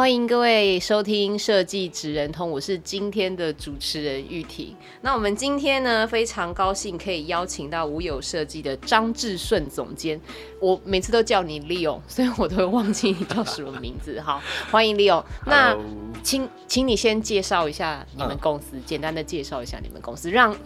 欢迎各位收听《设计职人通》，我是今天的主持人玉婷。那我们今天呢，非常高兴可以邀请到无有设计的张志顺总监。我每次都叫你 Leo，所以我都会忘记你叫什么名字。好，欢迎 Leo。那请请你先介绍一下你们公司，简单的介绍一下你们公司，让。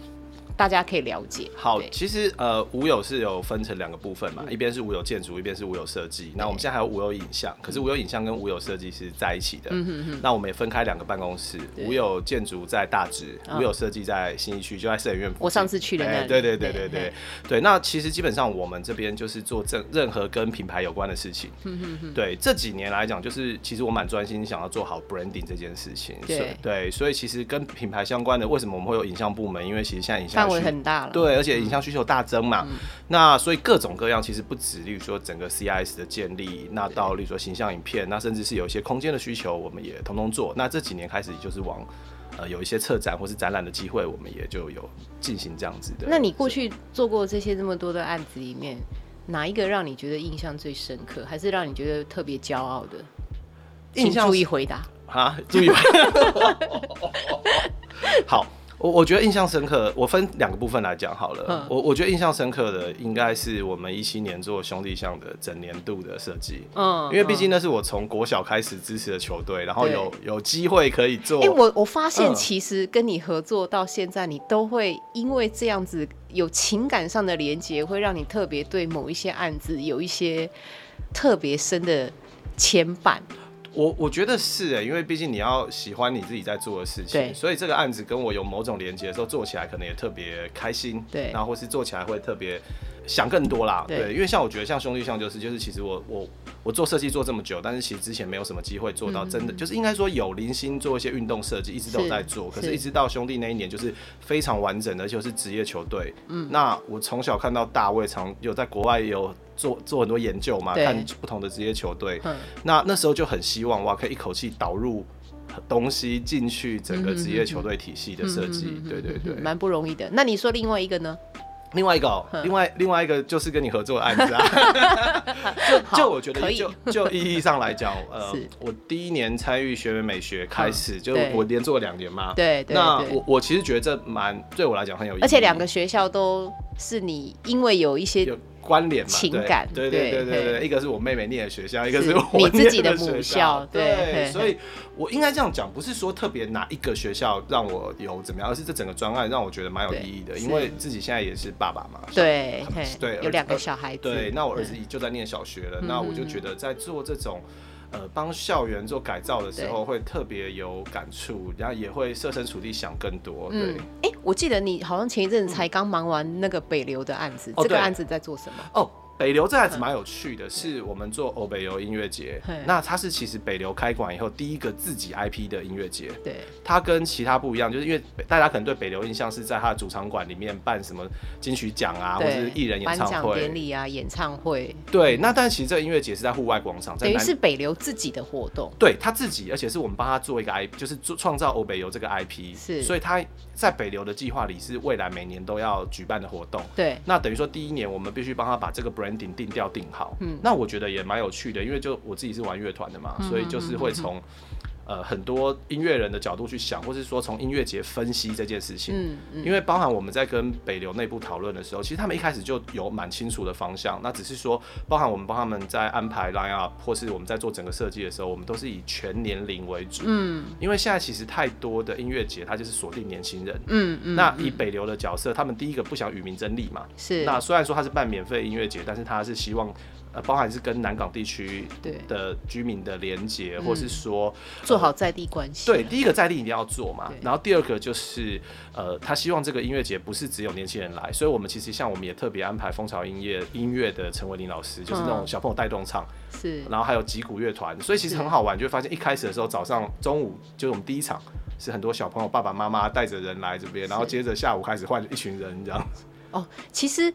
大家可以了解。好，其实呃，无有是有分成两个部分嘛，嗯、一边是无有建筑，一边是无有设计。那我们现在还有无有影像，可是无有影像跟无有设计是在一起的。嗯哼哼。那我们也分开两个办公室，无有建筑在大直，无有设计在新一区，就在摄影院。我上次去了那里。欸、对对对对对对，对。那其实基本上我们这边就是做任任何跟品牌有关的事情。嗯哼哼。对，这几年来讲，就是其实我蛮专心想要做好 branding 这件事情。对对，所以其实跟品牌相关的，为什么我们会有影像部门？因为其实现在影像范围很大了。对，而且影像需求大增嘛，嗯、那所以各种各样其实不止，例如说整个 CIS 的建立，那到例如说形象影片，那甚至是有一些空间的需求，我们也通通做。那这几年开始就是往呃有一些策展或是展览的机会，我们也就有进行这样子的。那你过去做过这些这么多的案子里面，哪一个让你觉得印象最深刻，还是让你觉得特别骄傲的？请注意回答啊！注意回答。好。我我觉得印象深刻，我分两个部分来讲好了。嗯、我我觉得印象深刻的应该是我们一七年做兄弟象的整年度的设计。嗯，因为毕竟那是我从国小开始支持的球队，然后有有机会可以做。哎、欸，我我发现其实跟你合作到现在，你都会因为这样子有情感上的连接，会让你特别对某一些案子有一些特别深的牵绊。我我觉得是哎，因为毕竟你要喜欢你自己在做的事情，对所以这个案子跟我有某种连接的时候，做起来可能也特别开心，对，然后或是做起来会特别想更多啦，对，对，因为像我觉得像兄弟像就是就是其实我我我做设计做这么久，但是其实之前没有什么机会做到真的，嗯、就是应该说有零星做一些运动设计，一直都有在做，是可是一直到兄弟那一年就是非常完整的，而且是职业球队，嗯，那我从小看到大，我也常有在国外有。做做很多研究嘛，看不同的职业球队，嗯、那那时候就很希望哇，可以一口气导入东西进去整个职业球队体系的设计，对对对，蛮不容易的。那你说另外一个呢？另外一个、另外另外一个就是跟你合作的案子啊，就就我觉得就就意义上来讲，呃，我第一年参与学美美学开始，嗯、就我连做了两年嘛，对对，那我我其实觉得这蛮对我来讲很有意义，而且两个学校都是你因为有一些。关联嘛，情感，对对对对对，一个是我妹妹念的学校，一个是我你自己的母校，对，所以我应该这样讲，不是说特别哪一个学校让我有怎么样，而是这整个专案让我觉得蛮有意义的，因为自己现在也是爸爸嘛，对对，有两个小孩子，对，那我儿子就在念小学了，那我就觉得在做这种。呃，帮校园做改造的时候会特别有感触，然后也会设身处地想更多。对，哎、欸，我记得你好像前一阵子才刚忙完那个北流的案子，嗯、这个案子在做什么？哦。北流这还子蛮有趣的，是我们做欧北流音乐节。那它是其实北流开馆以后第一个自己 IP 的音乐节。对，它跟其他不一样，就是因为大家可能对北流印象是在它的主场馆里面办什么金曲奖啊，或者是艺人演唱会、典礼啊、演唱会。对，那但其实这个音乐节是在户外广场，等于是北流自己的活动。对，他自己，而且是我们帮他做一个 IP，就是做创造欧北流这个 IP。是，所以他在北流的计划里是未来每年都要举办的活动。对，那等于说第一年我们必须帮他把这个 branding 定调定好，嗯，那我觉得也蛮有趣的，因为就我自己是玩乐团的嘛，嗯、所以就是会从。呃，很多音乐人的角度去想，或是说从音乐节分析这件事情，嗯嗯，因为包含我们在跟北流内部讨论的时候，其实他们一开始就有蛮清楚的方向，那只是说，包含我们帮他们在安排 line up，或是我们在做整个设计的时候，我们都是以全年龄为主，嗯，因为现在其实太多的音乐节，它就是锁定年轻人，嗯。嗯，那以北流的角色，他们第一个不想与民争利嘛，是，那虽然说他是办免费音乐节，但是他是希望。呃，包含是跟南港地区的居民的连接，或是说做好在地关系。对，第一个在地一定要做嘛。然后第二个就是，呃，他希望这个音乐节不是只有年轻人来，所以我们其实像我们也特别安排蜂巢音乐音乐的陈伟林老师，就是那种小朋友带动唱，是。然后还有击鼓乐团，所以其实很好玩，就会发现一开始的时候，早上、中午就是我们第一场是很多小朋友爸爸妈妈带着人来这边，然后接着下午开始换一群人这样子。哦，其实。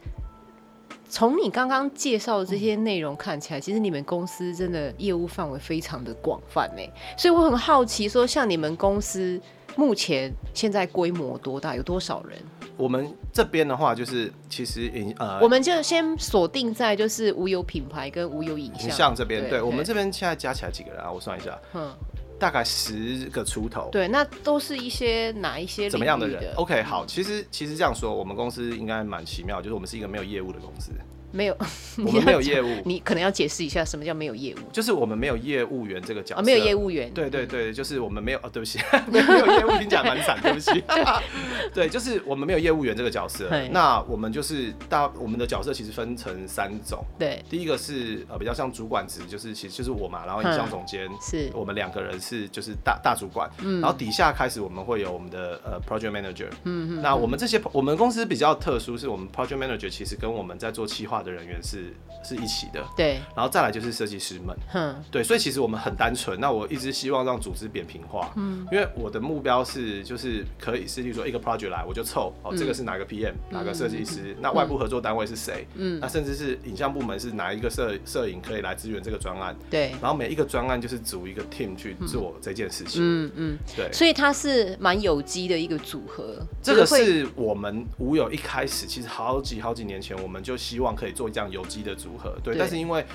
从你刚刚介绍的这些内容看起来，其实你们公司真的业务范围非常的广泛呢。所以我很好奇，说像你们公司目前现在规模多大，有多少人？我们这边的话，就是其实呃，我们就先锁定在就是无有品牌跟无有影像，影像这边。对，对我们这边现在加起来几个人啊？我算一下，嗯，大概十个出头。对，那都是一些哪一些怎么样的人？OK，好，其实其实这样说，我们公司应该蛮奇妙，就是我们是一个没有业务的公司。没有，我们 没有业务。你可能要解释一下什么叫没有业务。就是我们没有业务员这个角色。啊，没有业务员。对对对，就是我们没有。哦，对不起，没有业务听起来蛮惨，对不起。对，就是我们没有业务员这个角色。那我们就是大，我们的角色其实分成三种。对。第一个是呃比较像主管职，就是其实就是我嘛，然后影像总监是我们两个人是就是大大主管。嗯。然后底下开始我们会有我们的呃 project manager。嗯嗯。那我们这些我们公司比较特殊，是我们 project manager 其实跟我们在做企划的人员是。是一起的，对，然后再来就是设计师们，嗯，对，所以其实我们很单纯。那我一直希望让组织扁平化，嗯，因为我的目标是就是可以是，例如说一个 project 来我就凑，哦，这个是哪个 PM，哪个设计师，那外部合作单位是谁，嗯，那甚至是影像部门是哪一个摄摄影可以来支援这个专案，对，然后每一个专案就是组一个 team 去做这件事情，嗯嗯，对，所以它是蛮有机的一个组合。这个是我们无有一开始其实好几好几年前我们就希望可以做这样有机的组合。对，但是因为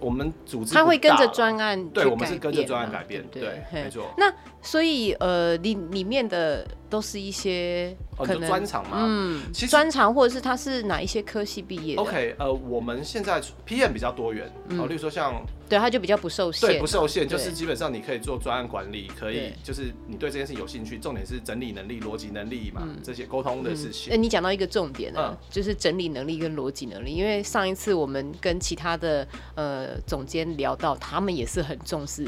我们组织，他会跟着专案，对，我们是跟着专案改变，对，没错。那所以呃，里里面的都是一些可能专长嘛，嗯，其实专长或者是他是哪一些科系毕业？OK，呃，我们现在 PM 比较多元，哦，例如说像。对，他就比较不受限，对，不受限，就是基本上你可以做专案管理，可以就是你对这件事有兴趣，重点是整理能力、逻辑能力嘛，这些沟通的事情。那你讲到一个重点呢，就是整理能力跟逻辑能力，因为上一次我们跟其他的呃总监聊到，他们也是很重视。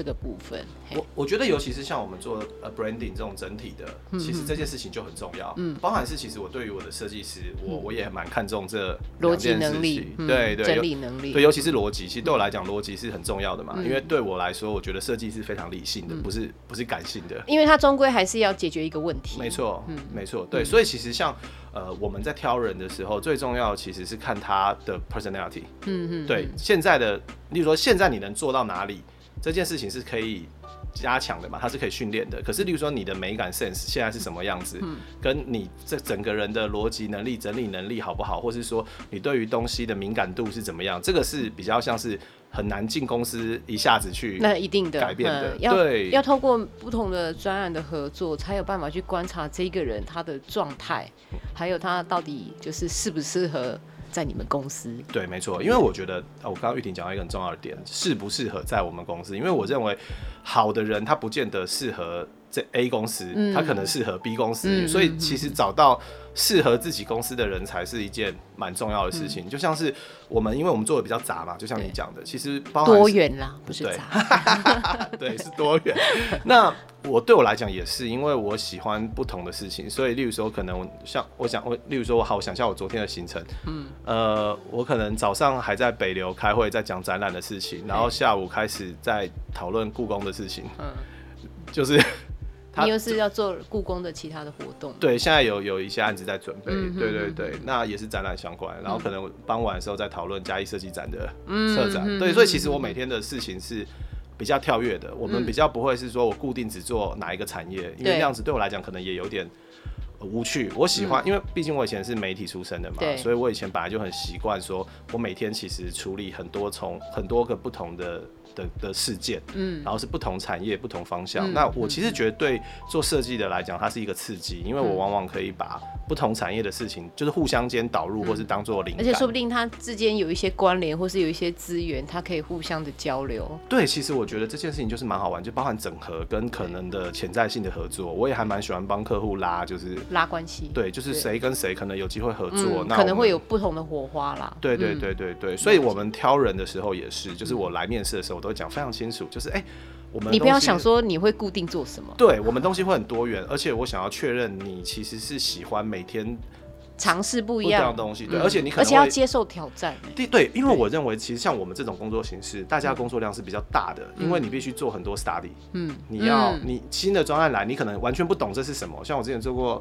这个部分，我我觉得尤其是像我们做呃 branding 这种整体的，其实这件事情就很重要。嗯，包含是其实我对于我的设计师，我我也蛮看重这逻辑能力，对对，整理能力，对，尤其是逻辑，其实对我来讲逻辑是很重要的嘛。因为对我来说，我觉得设计是非常理性的，不是不是感性的。因为它终归还是要解决一个问题。没错，嗯，没错，对。所以其实像呃我们在挑人的时候，最重要其实是看他的 personality。嗯嗯，对。现在的，例如说现在你能做到哪里？这件事情是可以加强的嘛？它是可以训练的。可是，例如说你的美感 sense 现在是什么样子，嗯、跟你这整个人的逻辑能力、整理能力好不好，或是说你对于东西的敏感度是怎么样，这个是比较像是很难进公司一下子去那一定的改变的。要对，要透过不同的专案的合作，才有办法去观察这个人他的状态，还有他到底就是适不适合。在你们公司，对，没错，因为我觉得，我刚刚玉婷讲到一个很重要的点，适不适合在我们公司？因为我认为，好的人他不见得适合这 A 公司，嗯、他可能适合 B 公司，嗯、所以其实找到适合自己公司的人才是一件蛮重要的事情。嗯、就像是我们，因为我们做的比较杂嘛，就像你讲的，其实包含多元啦，不是杂，对，对，是多元。那我对我来讲也是，因为我喜欢不同的事情，所以例如说，可能像我想，我例如说，我好想下我昨天的行程，嗯，呃，我可能早上还在北流开会，在讲展览的事情，然后下午开始在讨论故宫的事情，嗯，就是。你又是要做故宫的其他的活动？对，现在有有一些案子在准备，嗯、哼对对对，那也是展览相关，然后可能傍晚的时候再讨论嘉义设计展的策展，嗯、对，所以其实我每天的事情是比较跳跃的，嗯、我们比较不会是说我固定只做哪一个产业，嗯、因为那样子对我来讲可能也有点。无趣，我喜欢，嗯、因为毕竟我以前是媒体出身的嘛，所以我以前本来就很习惯说，我每天其实处理很多从很多个不同的的的事件，嗯，然后是不同产业、不同方向。嗯、那我其实觉得对做设计的来讲，它是一个刺激，因为我往往可以把不同产业的事情，就是互相间导入，或是当做灵感，而且说不定它之间有一些关联，或是有一些资源，它可以互相的交流。对，其实我觉得这件事情就是蛮好玩，就包含整合跟可能的潜在性的合作。我也还蛮喜欢帮客户拉，就是拉关系。对，就是谁跟谁可能有机会合作，嗯、那可能会有不同的火花啦。对对对对对，所以我们挑人的时候也是，就是我来面试的时候，我都会讲非常清楚，就是哎。欸我们你不要想说你会固定做什么，对，我们东西会很多元，而且我想要确认你其实是喜欢每天尝试不一样。的东西，对，而且你可能而且要接受挑战，对对，因为我认为其实像我们这种工作形式，大家工作量是比较大的，因为你必须做很多 study，嗯，你要你新的专案来，你可能完全不懂这是什么，像我之前做过，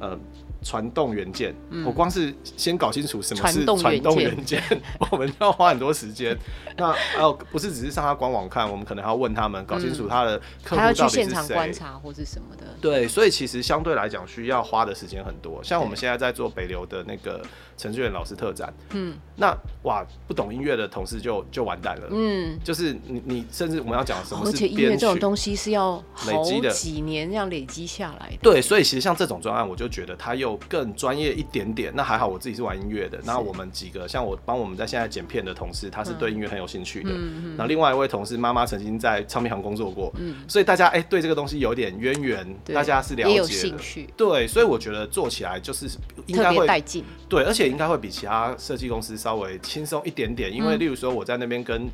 呃。传动元件，嗯、我光是先搞清楚什么是传动元件，我们要花很多时间。那呃，不是只是上他官网看，我们可能还要问他们，搞清楚他的客户到底是谁，还要去现场观察或是什么的。对，所以其实相对来讲，需要花的时间很多。像我们现在在做北流的那个程序员老师特展，嗯，那哇，不懂音乐的同事就就完蛋了，嗯，就是你你甚至我们要讲什么是，而且音乐这种东西是要累积的。几年这样累积下来的。对，所以其实像这种专案，我就觉得他又更专业一点点。那还好，我自己是玩音乐的。那我们几个像我帮我们在现在剪片的同事，他是对音乐很有兴趣的。嗯，那另外一位同事妈妈曾经在唱片行工作过，嗯，所以大家哎对这个东西有点渊源，大家是了解的，兴趣。对，所以我觉得做起来就是应该会带劲。对，而且应该会比其他设计公司稍微轻松一点点，因为例如说我在那边跟。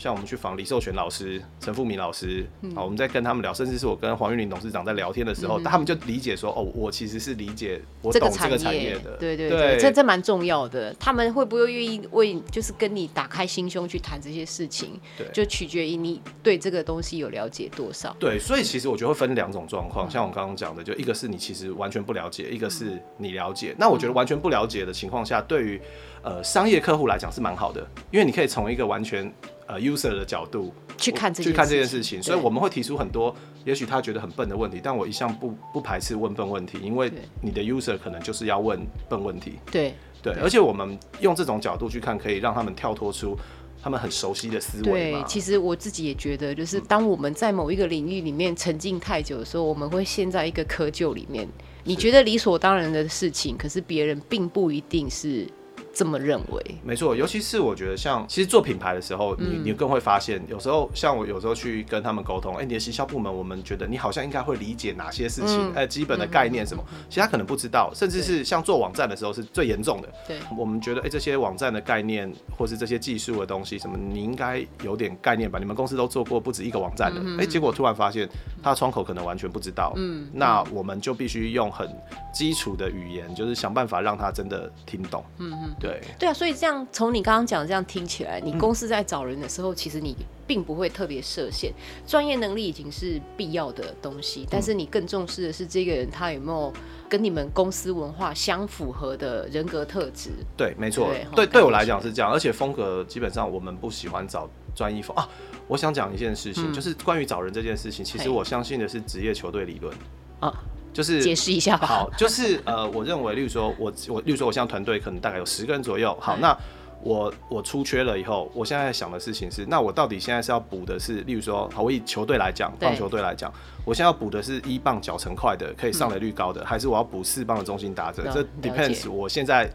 像我们去访李寿全老师、陈富明老师，嗯、好，我们在跟他们聊，甚至是我跟黄玉玲董事长在聊天的时候，嗯、他们就理解说，哦，我其实是理解我懂这个产业的，对对对，对这这蛮重要的。他们会不会愿意为，就是跟你打开心胸去谈这些事情，对，就取决于你对这个东西有了解多少。对，所以其实我觉得会分两种状况，像我刚刚讲的，就一个是你其实完全不了解，一个是你了解。那我觉得完全不了解的情况下，对于呃商业客户来讲是蛮好的，因为你可以从一个完全。呃，user 的角度去看去看这件事情，所以我们会提出很多，也许他觉得很笨的问题，但我一向不不排斥问笨问题，因为你的 user 可能就是要问笨问题。对对，而且我们用这种角度去看，可以让他们跳脱出他们很熟悉的思维。对，其实我自己也觉得，就是当我们在某一个领域里面沉浸太久的时候，我们会陷在一个窠臼里面。你觉得理所当然的事情，可是别人并不一定是。这么认为，没错，尤其是我觉得像其实做品牌的时候，你你更会发现，有时候像我有时候去跟他们沟通，哎，你的行销部门，我们觉得你好像应该会理解哪些事情，哎，基本的概念什么，其实他可能不知道，甚至是像做网站的时候是最严重的。对，我们觉得哎，这些网站的概念或是这些技术的东西，什么你应该有点概念吧？你们公司都做过不止一个网站的，哎，结果突然发现他的窗口可能完全不知道，嗯，那我们就必须用很基础的语言，就是想办法让他真的听懂，嗯嗯，对，对啊，所以。这样从你刚刚讲的这样听起来，你公司在找人的时候，其实你并不会特别设限，专业能力已经是必要的东西，但是你更重视的是这个人他有没有跟你们公司文化相符合的人格特质。对，没错，对对，对我来讲是这样，而且风格基本上我们不喜欢找专一风啊。我想讲一件事情，嗯、就是关于找人这件事情，其实我相信的是职业球队理论啊。就是解释一下吧。好，就是呃，我认为，例如说，我我，例如说，我现在团队可能大概有十个人左右。好，那我我出缺了以后，我现在想的事情是，那我到底现在是要补的是，例如说，好，我以球队来讲，棒球队来讲，我现在要补的是一棒脚程快的，可以上垒率高的，还是我要补四棒的中心打者？这 depends，我现在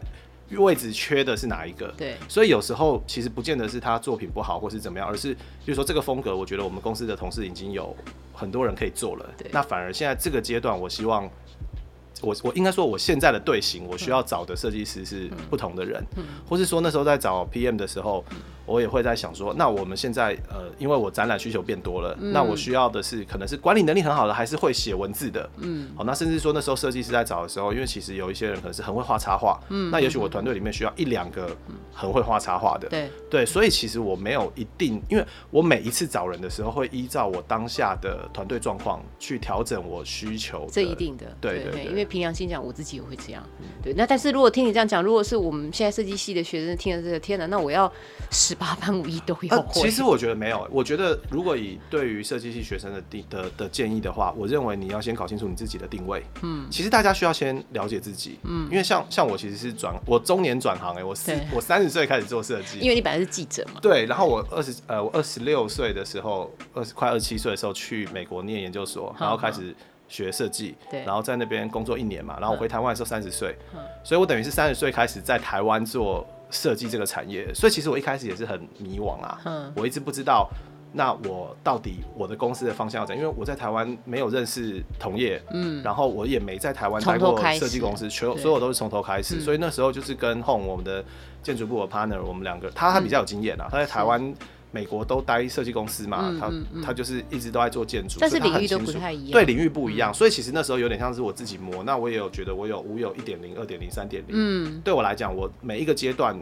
位置缺的是哪一个？对，所以有时候其实不见得是他作品不好或是怎么样，而是就是说这个风格，我觉得我们公司的同事已经有。很多人可以做了，对那反而现在这个阶段，我希望。我我应该说，我现在的队形，我需要找的设计师是不同的人，或是说那时候在找 PM 的时候，嗯、我也会在想说，那我们现在呃，因为我展览需求变多了，嗯、那我需要的是可能是管理能力很好的，还是会写文字的，嗯，好，那甚至说那时候设计师在找的时候，因为其实有一些人可能是很会画插画，嗯，那也许我团队里面需要一两个很会画插画的，对。对，所以其实我没有一定，因为我每一次找人的时候会依照我当下的团队状况去调整我需求，这一定的，对对，对，因为凭良心讲，我自己也会这样。对，那但是如果听你这样讲，如果是我们现在设计系的学生听了这个，天哪，那我要十八般武艺都要会。其实我觉得没有，我觉得如果以对于设计系学生的定的的建议的话，我认为你要先搞清楚你自己的定位。嗯，其实大家需要先了解自己。嗯，因为像像我其实是转我中年转行哎，我四我三十岁开始做设计，因为你本来是记者嘛。对，然后我二十呃我二十六岁的时候，二十快二十七岁的时候去美国念研究所，然后开始。学设计，对，然后在那边工作一年嘛，然后我回台湾的时候三十岁，所以我等于是三十岁开始在台湾做设计这个产业，所以其实我一开始也是很迷惘啊，我一直不知道。那我到底我的公司的方向要怎样？因为我在台湾没有认识同业，嗯，然后我也没在台湾待过设计公司，所所有都是从头开始，所以那时候就是跟 Home 我们的建筑部的 partner，我们两个，他他比较有经验啊，他在台湾、美国都待设计公司嘛，他他就是一直都在做建筑，但是领域都不太一样，对，领域不一样，所以其实那时候有点像是我自己摸，那我也有觉得我有无有一点零、二点零、三点零，嗯，对我来讲，我每一个阶段，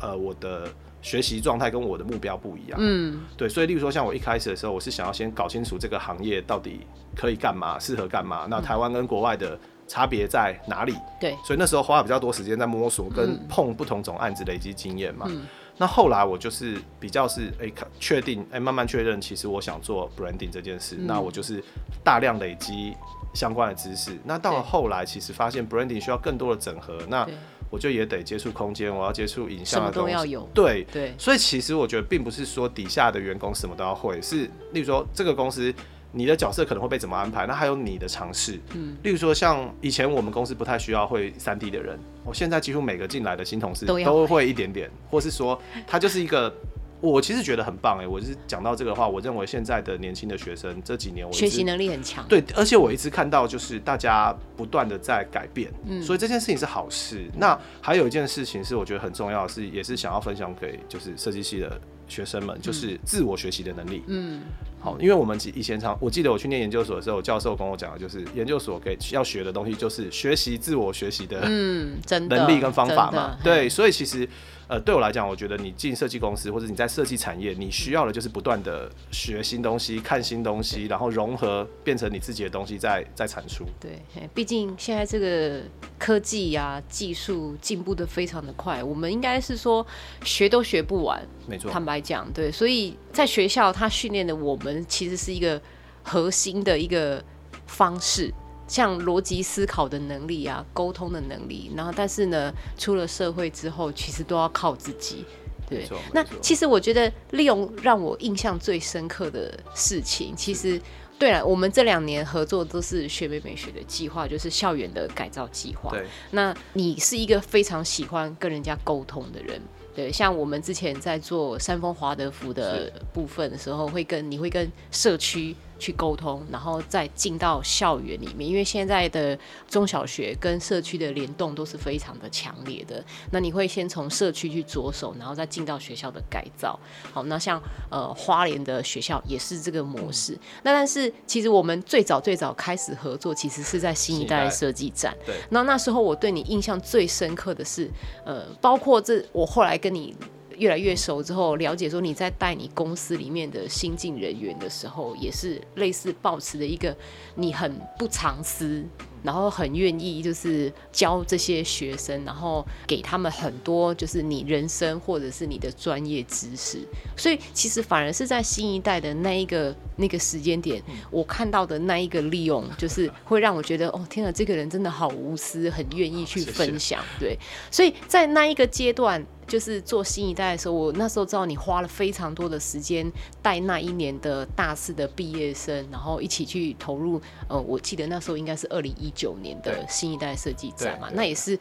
呃，我的。学习状态跟我的目标不一样，嗯，对，所以例如说像我一开始的时候，我是想要先搞清楚这个行业到底可以干嘛，适合干嘛，那台湾跟国外的差别在哪里？对，所以那时候花了比较多时间在摸索跟碰不同种案子，累积经验嘛。那后来我就是比较是哎，确定哎，慢慢确认，其实我想做 branding 这件事，那我就是大量累积相关的知识。那到了后来，其实发现 branding 需要更多的整合，那。我就也得接触空间，我要接触影像的东西，什么都要有。对对，所以其实我觉得并不是说底下的员工什么都要会，是例如说这个公司你的角色可能会被怎么安排，那还有你的尝试。嗯，例如说像以前我们公司不太需要会三 D 的人，我现在几乎每个进来的新同事都会一点点，或是说他就是一个。我其实觉得很棒哎，我是讲到这个话，我认为现在的年轻的学生这几年我学习能力很强，对，而且我一直看到就是大家不断的在改变，嗯，所以这件事情是好事。那还有一件事情是我觉得很重要的是，也是想要分享给就是设计系的学生们，就是自我学习的能力，嗯，好，因为我们以前常我记得我去念研究所的时候，教授跟我讲的就是研究所给要学的东西就是学习自我学习的，嗯，真的能力跟方法嘛，对，所以其实。呃，对我来讲，我觉得你进设计公司或者你在设计产业，你需要的就是不断的学新东西、看新东西，然后融合变成你自己的东西再再产出。对，毕竟现在这个科技呀、啊、技术进步的非常的快，我们应该是说学都学不完。没错，坦白讲，对，所以在学校他训练的我们其实是一个核心的一个方式。像逻辑思考的能力啊，沟通的能力，然后但是呢，出了社会之后，其实都要靠自己。对，那其实我觉得利用让我印象最深刻的事情，其实对了，我们这两年合作都是学美美学的计划，就是校园的改造计划。对，那你是一个非常喜欢跟人家沟通的人。对，像我们之前在做山峰华德福的部分的时候，会跟你会跟社区。去沟通，然后再进到校园里面，因为现在的中小学跟社区的联动都是非常的强烈的。那你会先从社区去着手，然后再进到学校的改造。好，那像呃花莲的学校也是这个模式。嗯、那但是其实我们最早最早开始合作，其实是在新一代设计展。对。那那时候我对你印象最深刻的是，呃，包括这我后来跟你。越来越熟之后，了解说你在带你公司里面的新进人员的时候，也是类似抱持的一个你很不藏私。然后很愿意就是教这些学生，然后给他们很多就是你人生或者是你的专业知识。所以其实反而是在新一代的那一个那个时间点，我看到的那一个利用，就是会让我觉得哦，天哪，这个人真的好无私，很愿意去分享。对，所以在那一个阶段，就是做新一代的时候，我那时候知道你花了非常多的时间带那一年的大四的毕业生，然后一起去投入。呃，我记得那时候应该是二零一九年的新一代设计展嘛，那也是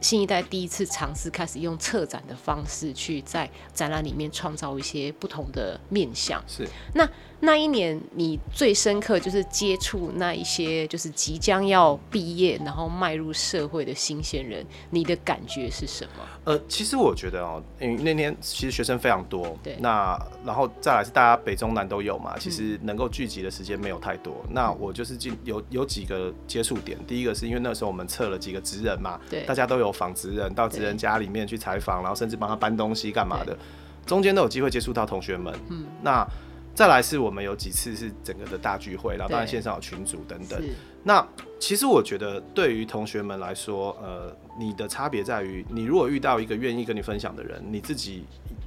新一代第一次尝试开始用策展的方式去在展览里面创造一些不同的面向。是那。那一年你最深刻就是接触那一些就是即将要毕业然后迈入社会的新鲜人，你的感觉是什么？呃，其实我觉得哦，因为那天其实学生非常多，对，那然后再来是大家北中南都有嘛，其实能够聚集的时间没有太多。嗯、那我就是进有有几个接触点，第一个是因为那时候我们测了几个职人嘛，对，大家都有访职人到职人家里面去采访，然后甚至帮他搬东西干嘛的，中间都有机会接触到同学们，嗯，那。再来是我们有几次是整个的大聚会，然后当然线上有群组等等。那其实我觉得对于同学们来说，呃，你的差别在于，你如果遇到一个愿意跟你分享的人，你自己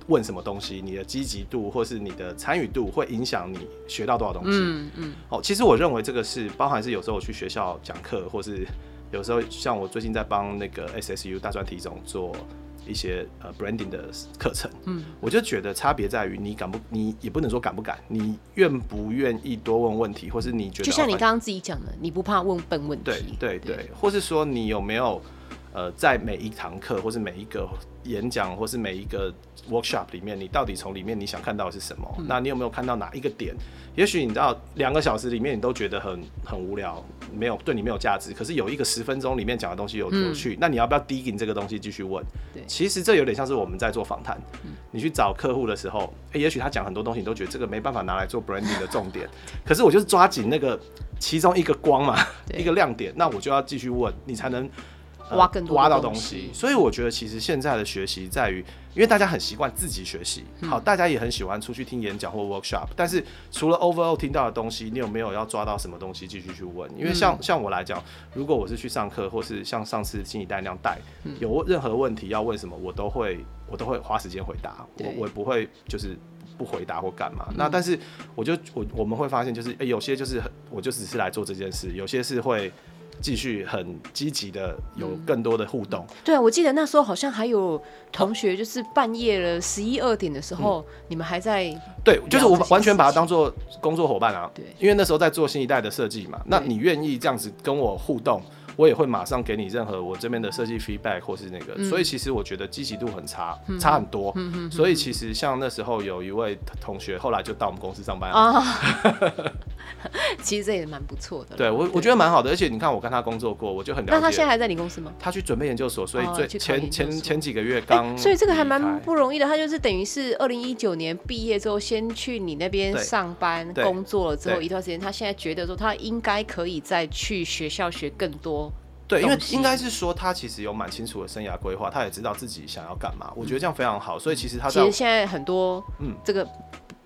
问什么东西，你的积极度或是你的参与度会影响你学到多少东西。嗯嗯。哦，其实我认为这个是包含是有时候我去学校讲课或是。有时候像我最近在帮那个 SSU 大专题总做一些呃 branding 的课程，嗯，我就觉得差别在于你敢不，你也不能说敢不敢，你愿不愿意多问问题，或是你觉得就像你刚刚自己讲的，你不怕问笨问题，对对对，对，或是说你有没有呃在每一堂课或是每一个演讲或是每一个 workshop 里面，你到底从里面你想看到的是什么？嗯、那你有没有看到哪一个点？也许你知道两个小时里面你都觉得很很无聊，没有对你没有价值。可是有一个十分钟里面讲的东西有有趣，嗯、那你要不要 digging 这个东西继续问？对，其实这有点像是我们在做访谈。你去找客户的时候，欸、也许他讲很多东西，你都觉得这个没办法拿来做 branding 的重点。可是我就是抓紧那个其中一个光嘛，一个亮点，那我就要继续问你才能。挖更多挖到东西，所以我觉得其实现在的学习在于，因为大家很习惯自己学习，好，大家也很喜欢出去听演讲或 workshop。但是除了 overall 听到的东西，你有没有要抓到什么东西继续去问？因为像像我来讲，如果我是去上课，或是像上次新一代那样带，有任何问题要问什么，我都会我都会花时间回答，我我不会就是不回答或干嘛。那但是我就我我们会发现，就是有些就是我就只是来做这件事，有些是会。继续很积极的有更多的互动。嗯、对啊，我记得那时候好像还有同学，就是半夜了十一二点的时候，嗯、你们还在。对，就是我完全把它当做工作伙伴啊。对，因为那时候在做新一代的设计嘛，那你愿意这样子跟我互动？我也会马上给你任何我这边的设计 feedback 或是那个，嗯、所以其实我觉得积极度很差，嗯、差很多。嗯嗯、所以其实像那时候有一位同学，后来就到我们公司上班了。哦、其实这也蛮不错的。对我，我觉得蛮好的。而且你看，我跟他工作过，我就很了解。那他现在还在你公司吗？他去准备研究所，所以最前前前几个月刚、欸。所以这个还蛮不容易的。他就是等于是二零一九年毕业之后，先去你那边上班工作了之后一段时间，他现在觉得说他应该可以再去学校学更多。对，因为应该是说他其实有蛮清楚的生涯规划，他也知道自己想要干嘛。我觉得这样非常好，所以其实他其实现在很多，嗯，这个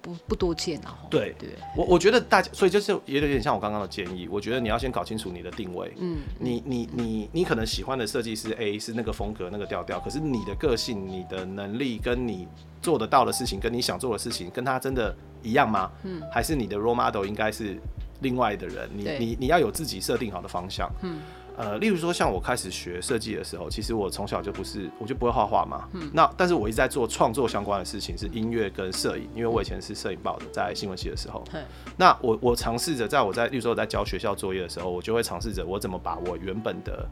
不不多见啊。对对，我我觉得大家，所以就是也有点像我刚刚的建议。我觉得你要先搞清楚你的定位。嗯，你你你你可能喜欢的设计师 A 是那个风格那个调调，可是你的个性、你的能力跟你做得到的事情，跟你想做的事情，跟他真的一样吗？嗯，还是你的 role model 应该是另外的人？你你你要有自己设定好的方向。嗯。呃，例如说，像我开始学设计的时候，其实我从小就不是，我就不会画画嘛。嗯。那但是我一直在做创作相关的事情，是音乐跟摄影，因为我以前是摄影报的，在新闻系的时候。嗯。那我我尝试着，在我在，例如说我在教学校作业的时候，我就会尝试着我怎么把我原本的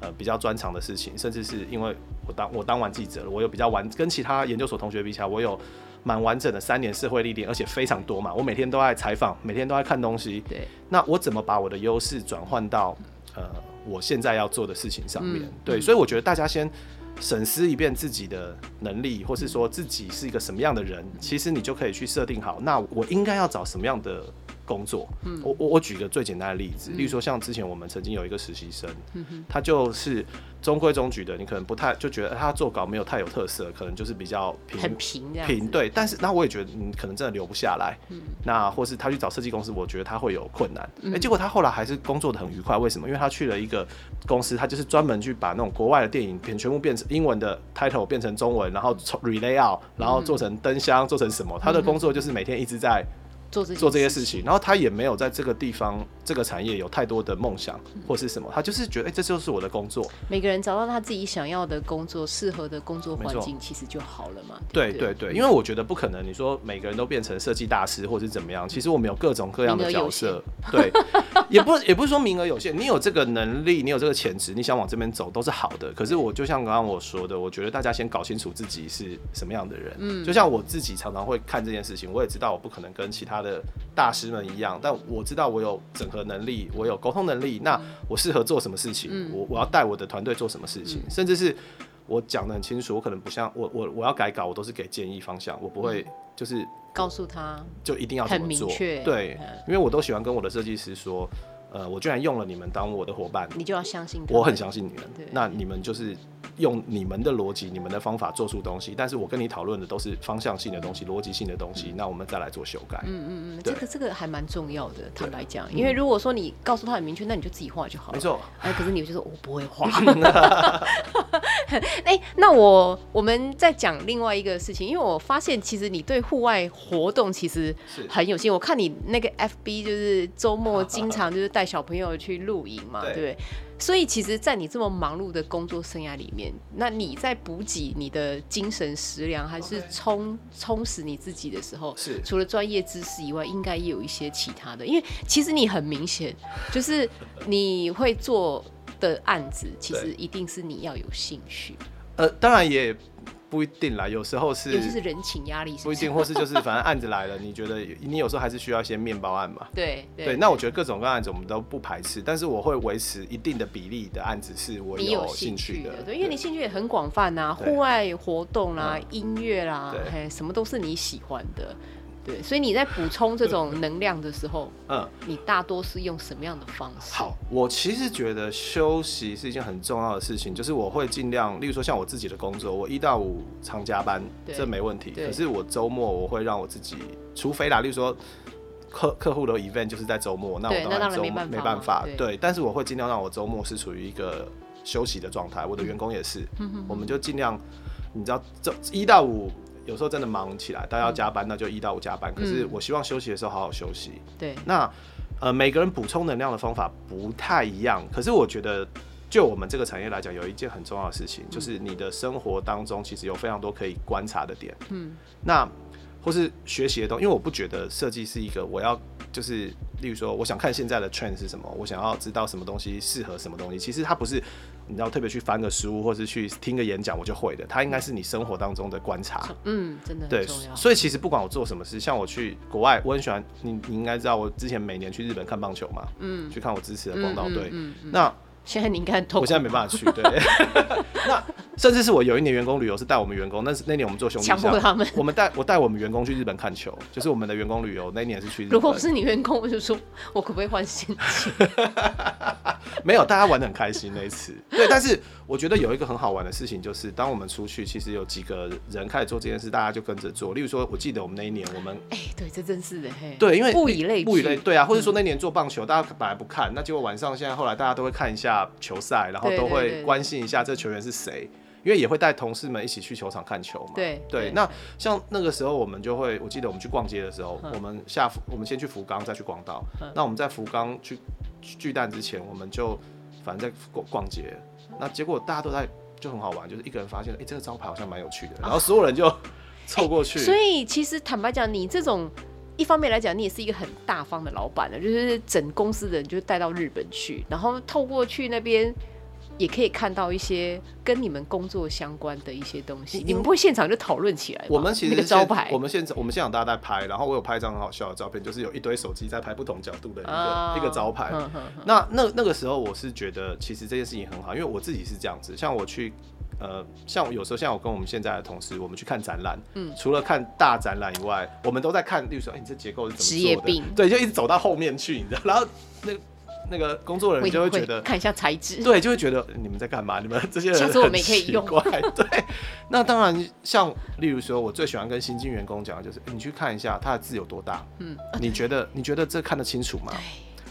呃比较专长的事情，甚至是因为我当我当完记者了，我有比较完跟其他研究所同学比起来，我有蛮完整的三年社会历练，而且非常多嘛，我每天都在采访，每天都在看东西。对。那我怎么把我的优势转换到呃？我现在要做的事情上面，嗯、对，所以我觉得大家先审视一遍自己的能力，或是说自己是一个什么样的人，其实你就可以去设定好，那我应该要找什么样的工作。嗯、我我我举个最简单的例子，例如说像之前我们曾经有一个实习生，嗯、他就是。中规中矩的，你可能不太就觉得他做稿没有太有特色，可能就是比较平很平平对。但是那我也觉得你可能真的留不下来，嗯、那或是他去找设计公司，我觉得他会有困难。哎、嗯欸，结果他后来还是工作的很愉快，为什么？因为他去了一个公司，他就是专门去把那种国外的电影片全部变成英文的 title 变成中文，然后 relay out，然后做成灯箱，做成什么？他的工作就是每天一直在。做这做这些事情，然后他也没有在这个地方这个产业有太多的梦想或是什么，他就是觉得哎、欸，这就是我的工作。每个人找到他自己想要的工作，适合的工作环境，其实就好了嘛。对对对，因为我觉得不可能，你说每个人都变成设计大师或是怎么样，其实我们有各种各样的角色。对，也不也不是说名额有限，你有这个能力，你有这个潜质，你想往这边走都是好的。可是我就像刚刚我说的，我觉得大家先搞清楚自己是什么样的人。嗯，就像我自己常常会看这件事情，我也知道我不可能跟其他的大师们一样，但我知道我有整合能力，我有沟通能力。那我适合做什么事情？嗯、我我要带我的团队做什么事情？嗯、甚至是我讲的很清楚，我可能不像我我我要改稿，我都是给建议方向，我不会就是告诉他就一定要怎么做。对，因为我都喜欢跟我的设计师说，呃，我居然用了你们当我的伙伴，你就要相信他。我很相信你们。对那你们就是。用你们的逻辑、你们的方法做出东西，但是我跟你讨论的都是方向性的东西、逻辑性的东西，那我们再来做修改。嗯嗯嗯，这个这个还蛮重要的，坦白讲，因为如果说你告诉他很明确，那你就自己画就好了。没错。哎，可是你就说我不会画。哎，那我我们再讲另外一个事情，因为我发现其实你对户外活动其实很有心。我看你那个 FB 就是周末 经常就是带小朋友去露营嘛，对不对？所以其实，在你这么忙碌的工作生涯里面，那你在补给你的精神食粮，还是充充实你自己的时候，是除了专业知识以外，应该也有一些其他的。因为其实你很明显，就是你会做的案子，其实一定是你要有兴趣。呃，当然也。不一定啦，有时候是，尤其是人情压力是不是，不一定，或是就是反正案子来了，你觉得 你有时候还是需要一些面包案嘛？对对，对。那我觉得各种各样的案子我们都不排斥，但是我会维持一定的比例的案子是我有兴趣的，的对，因为你兴趣也很广泛呐、啊，户外活动啦、啊、音乐啦，对，什么都是你喜欢的。对，所以你在补充这种能量的时候，嗯，你大多是用什么样的方式？好，我其实觉得休息是一件很重要的事情，就是我会尽量，例如说像我自己的工作，我一到五常加班，这没问题。可是我周末我会让我自己，除非啦，例如说客客户的 event 就是在周末，那我当然周末没办法。对，但是我会尽量让我周末是处于一个休息的状态，我的员工也是，我们就尽量，你知道，这一到五。有时候真的忙起来，大家要加班，那就一到五加班。可是我希望休息的时候好好休息。对，那呃，每个人补充能量的方法不太一样。可是我觉得，就我们这个产业来讲，有一件很重要的事情，就是你的生活当中其实有非常多可以观察的点。嗯，那或是学习的东西，因为我不觉得设计是一个我要。就是，例如说，我想看现在的 trend 是什么，我想要知道什么东西适合什么东西。其实它不是，你知道特别去翻个书，或是去听个演讲，我就会的。它应该是你生活当中的观察。嗯，真的对。所以其实不管我做什么事，像我去国外，我很喜欢你，你应该知道，我之前每年去日本看棒球嘛，嗯，去看我支持的广岛队。嗯，那现在你应该很痛苦。我现在没办法去，对。那甚至是我有一年员工旅游是带我们员工，那是那年我们做兄弟，强迫他们。我们带我带我们员工去日本看球，就是我们的员工旅游那一年是去日本。如果是你员工，我就说我可不可以换心情？没有，大家玩的很开心那一次。对，但是我觉得有一个很好玩的事情，就是当我们出去，其实有几个人开始做这件事，大家就跟着做。例如说，我记得我们那一年，我们哎、欸，对，这真是的嘿。对，因为物以类物以类，对啊，或者说那年做棒球，大家本来不看，那结果晚上现在后来大家都会看一下球赛，然后都会关心一下这个球员是谁。因为也会带同事们一起去球场看球嘛。对对，那像那个时候我们就会，我记得我们去逛街的时候，我们下我们先去福冈，再去广岛。那我们在福冈去巨蛋之前，我们就反正在逛逛街。那结果大家都在，就很好玩，就是一个人发现，哎，这个招牌好像蛮有趣的，然后所有人就凑过去。所以其实坦白讲，你这种一方面来讲，你也是一个很大方的老板了，就是整公司的人就带到日本去，然后透过去那边。也可以看到一些跟你们工作相关的一些东西，你们不会现场就讨论起来？我们其实那个招牌，我们现场我们现场大家在拍，然后我有拍一张很好笑的照片，就是有一堆手机在拍不同角度的一个、啊、一个招牌。呵呵呵那那那个时候我是觉得，其实这件事情很好，因为我自己是这样子，像我去呃，像有时候像我跟我们现在的同事，我们去看展览，嗯，除了看大展览以外，我们都在看，例如说，哎、欸，你这结构是怎么做的？对，就一直走到后面去，你知道，然后那个。那个工作人员就会觉得看一下材质，对，就会觉得你们在干嘛？你们 这些人，其实我们也可以用。对，那当然，像例如说，我最喜欢跟新进员工讲的就是，你去看一下他的字有多大。嗯，你觉得你觉得这看得清楚吗？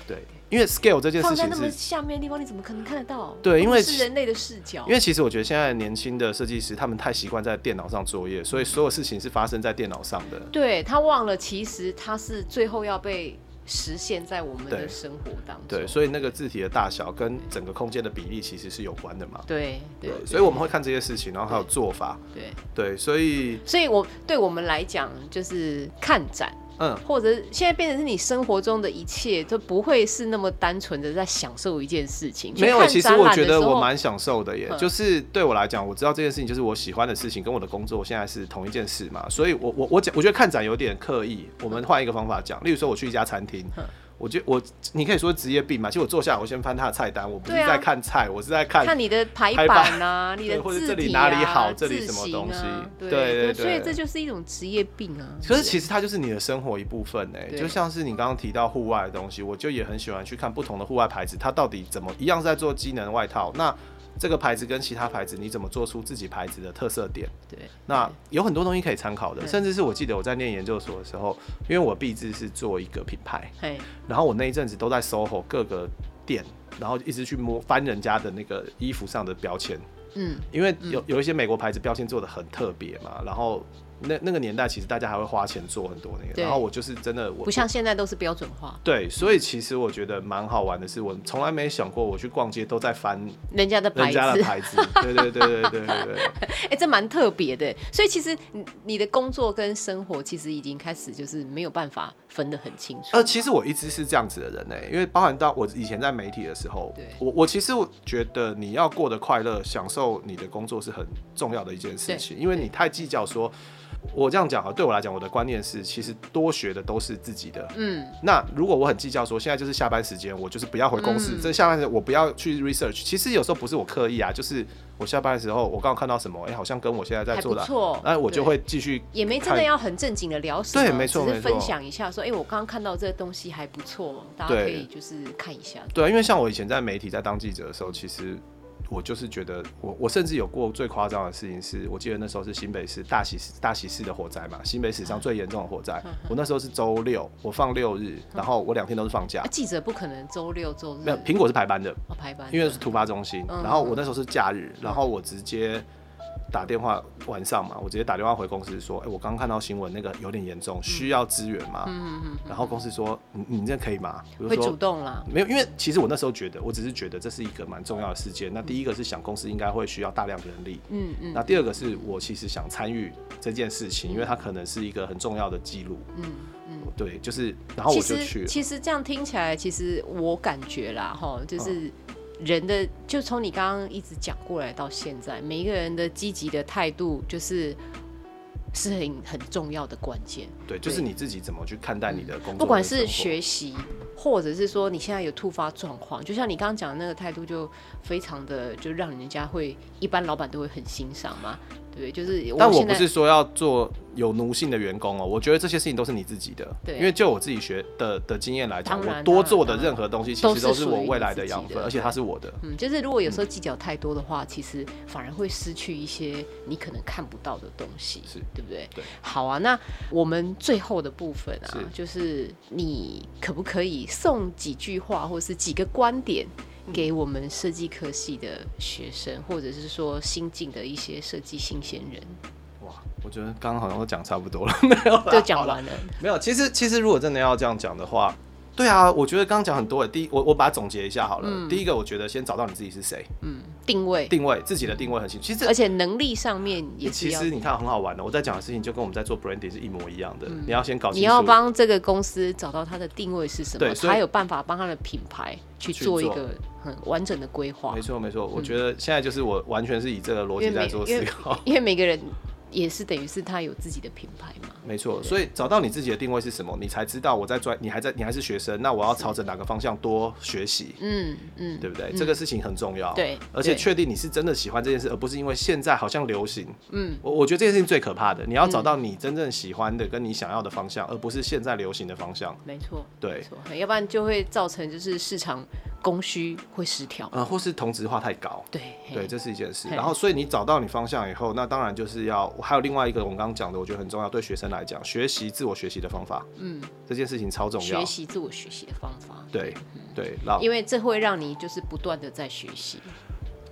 对，因为 scale 这件事情是放在那么下面的地方，你怎么可能看得到？对，因为是人类的视角。因为其实我觉得现在年轻的设计师他们太习惯在电脑上作业，所以所有事情是发生在电脑上的。对，他忘了，其实他是最后要被。实现在我们的生活当中，对，所以那个字体的大小跟整个空间的比例其实是有关的嘛。对对，对，所以我们会看这些事情，然后还有做法。对对，对，所以所以我对我们来讲，就是看展。嗯，或者现在变成是你生活中的一切，就不会是那么单纯的在享受一件事情。没有，其实我觉得我蛮享受的耶。就是对我来讲，我知道这件事情就是我喜欢的事情，跟我的工作现在是同一件事嘛。所以我我我讲，我觉得看展有点刻意。我们换一个方法讲，例如说我去一家餐厅。我觉得我，你可以说职业病嘛。其实我坐下来，我先翻他的菜单，我不是在看菜，啊、我是在看看你的排版啊，你的 或者这里哪里好，这里什么东西，对对对，对，所以这就是一种职业病啊。可是其实它就是你的生活一部分呢、欸，就像是你刚刚提到户外的东西，我就也很喜欢去看不同的户外牌子，它到底怎么一样是在做机能外套那。这个牌子跟其他牌子，你怎么做出自己牌子的特色点？对，那有很多东西可以参考的，甚至是我记得我在念研究所的时候，因为我毕制是做一个品牌，然后我那一阵子都在 SOHO 各个店，然后一直去摸翻人家的那个衣服上的标签，嗯，因为有有一些美国牌子标签做的很特别嘛，然后那那个年代其实大家还会花钱做很多那个，然后我就是真的我不像现在都是标准化。对，所以其实我觉得蛮好玩的是，我从来没想过我去逛街都在翻人家的牌子，人家的牌子。对对对对对对对。哎、欸，这蛮特别的。所以其实你你的工作跟生活其实已经开始就是没有办法分得很清楚。呃，其实我一直是这样子的人呢，因为包含到我以前在媒体的时候，对我我其实我觉得你要过得快乐，享受你的工作是很重要的一件事情，因为你太计较说。我这样讲啊，对我来讲，我的观念是，其实多学的都是自己的。嗯，那如果我很计较说，现在就是下班时间，我就是不要回公司，这、嗯、下班时间我不要去 research。其实有时候不是我刻意啊，就是我下班的时候，我刚刚看到什么，哎、欸，好像跟我现在在做的不错，那我就会继续。也没真的要很正经的聊什么，对，没错，只是分享一下说，哎、欸，我刚刚看到这个东西还不错，大家可以就是看一下。对，因为像我以前在媒体在当记者的时候，其实。我就是觉得我，我我甚至有过最夸张的事情是，我记得那时候是新北市大喜大喜市的火灾嘛，新北史上最严重的火灾。我那时候是周六，我放六日，然后我两天都是放假。记者不可能周六周日。没有，苹果是排班的，排班，因为是突发中心。然后我那时候是假日，然后我直接。打电话晚上嘛，我直接打电话回公司说，哎、欸，我刚刚看到新闻，那个有点严重，需要支援吗？嗯嗯嗯。然后公司说，你你这可以吗？会主动啦。没有，因为其实我那时候觉得，我只是觉得这是一个蛮重要的事件。那第一个是想公司应该会需要大量的人力，嗯嗯。那第二个是我其实想参与这件事情，因为它可能是一个很重要的记录，嗯嗯。对，就是，然后我就去了。其实这样听起来，其实我感觉啦，哈，就是。人的就从你刚刚一直讲过来到现在，每一个人的积极的态度，就是是很很重要的关键。对，就是你自己怎么去看待你的工作的，不管是学习，或者是说你现在有突发状况，就像你刚刚讲的那个态度，就非常的就让人家会一般老板都会很欣赏嘛。对，就是我。但我不是说要做有奴性的员工哦，我觉得这些事情都是你自己的。对，因为就我自己学的的经验来讲，我多做的任何东西，其实都是我未来的养分，而且它是我的。嗯，就是如果有时候计较太多的话，其实反而会失去一些你可能看不到的东西，是对不对？对。好啊，那我们最后的部分啊，就是你可不可以送几句话，或是几个观点？给我们设计科系的学生，或者是说新进的一些设计新鲜人。哇，我觉得刚刚好像都讲差不多了，没有？就讲完了。没有，其实其实如果真的要这样讲的话。对啊，我觉得刚刚讲很多诶。第一，我我把它总结一下好了。嗯、第一个，我觉得先找到你自己是谁。嗯，定位，定位自己的定位很清楚。其实，而且能力上面也。其实你看很好玩的，我在讲的事情就跟我们在做 branding 是一模一样的。嗯、你要先搞清楚。你要帮这个公司找到它的定位是什么，才有办法帮它的品牌去做一个很完整的规划。没错没错，我觉得现在就是我完全是以这个逻辑在做思考。因为每个人。也是等于是他有自己的品牌嘛？没错，所以找到你自己的定位是什么，你才知道我在专，你还在，你还是学生，那我要朝着哪个方向多学习？嗯嗯，对不对？这个事情很重要。对，而且确定你是真的喜欢这件事，而不是因为现在好像流行。嗯，我我觉得这件事情最可怕的，你要找到你真正喜欢的跟你想要的方向，而不是现在流行的方向。没错，对，要不然就会造成就是市场。供需会失调，呃，或是同质化太高，对对，这是一件事。然后，所以你找到你方向以后，那当然就是要还有另外一个我们刚刚讲的，我觉得很重要，对学生来讲，学习自我学习的方法，嗯，这件事情超重要。学习自我学习的方法，对对，因为这会让你就是不断的在学习。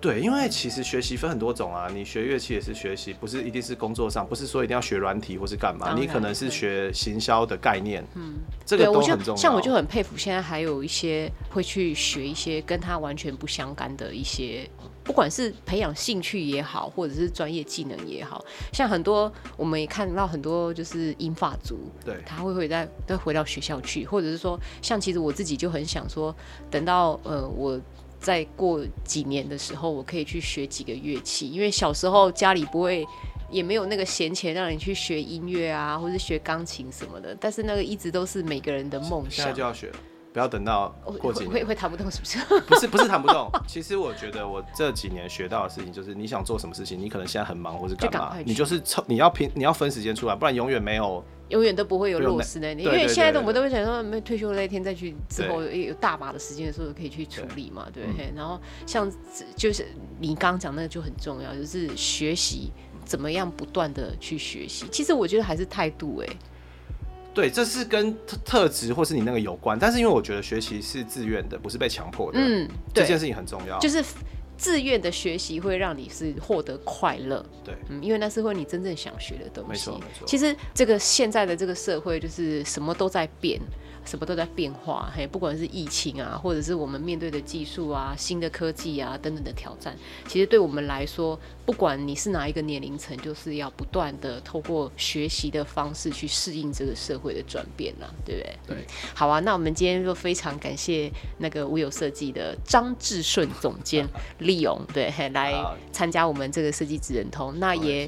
对，因为其实学习分很多种啊，你学乐器也是学习，不是一定是工作上，不是说一定要学软体或是干嘛，你可能是学行销的概念，嗯，这个都很重要。像我就很佩服，现在还有一些会去学一些跟他完全不相干的一些，不管是培养兴趣也好，或者是专业技能也好，像很多我们也看到很多就是银发族，对，他会会再再回到学校去，或者是说，像其实我自己就很想说，等到呃我。再过几年的时候，我可以去学几个乐器，因为小时候家里不会，也没有那个闲钱让你去学音乐啊，或是学钢琴什么的。但是那个一直都是每个人的梦想。现在就要学，不要等到过几年会会弹不动，是不是？不是不是弹不动。其实我觉得我这几年学到的事情，就是你想做什么事情，你可能现在很忙或是干嘛，你就是抽，你要拼，你要分时间出来，不然永远没有。永远都不会有落实那天，因为现在的我们都会想说，没退休那一天再去，之后有大把的时间的时候可以去处理嘛，对不对？然后像就是你刚刚讲那个就很重要，就是学习怎么样不断的去学习。其实我觉得还是态度哎，对，这是跟特特质或是你那个有关，但是因为我觉得学习是自愿的，不是被强迫的，嗯，这件事情很重要，就是。自愿的学习会让你是获得快乐。对，嗯，因为那是会你真正想学的东西。没错，没错。其实这个现在的这个社会就是什么都在变。什么都在变化，嘿，不管是疫情啊，或者是我们面对的技术啊、新的科技啊等等的挑战，其实对我们来说，不管你是哪一个年龄层，就是要不断的透过学习的方式去适应这个社会的转变啦，对不对？对，好啊，那我们今天就非常感谢那个无有设计的张志顺总监 利勇，对，嘿，来参加我们这个设计职人通。那也，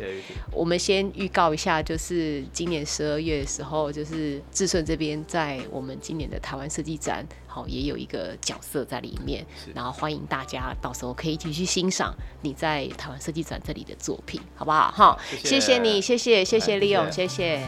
我们先预告一下，就是今年十二月的时候，就是志顺这边在我们。我们今年的台湾设计展，好，也有一个角色在里面，然后欢迎大家到时候可以一起去欣赏你在台湾设计展这里的作品，好不好？好，谢谢，你，谢谢，谢谢利勇，谢谢。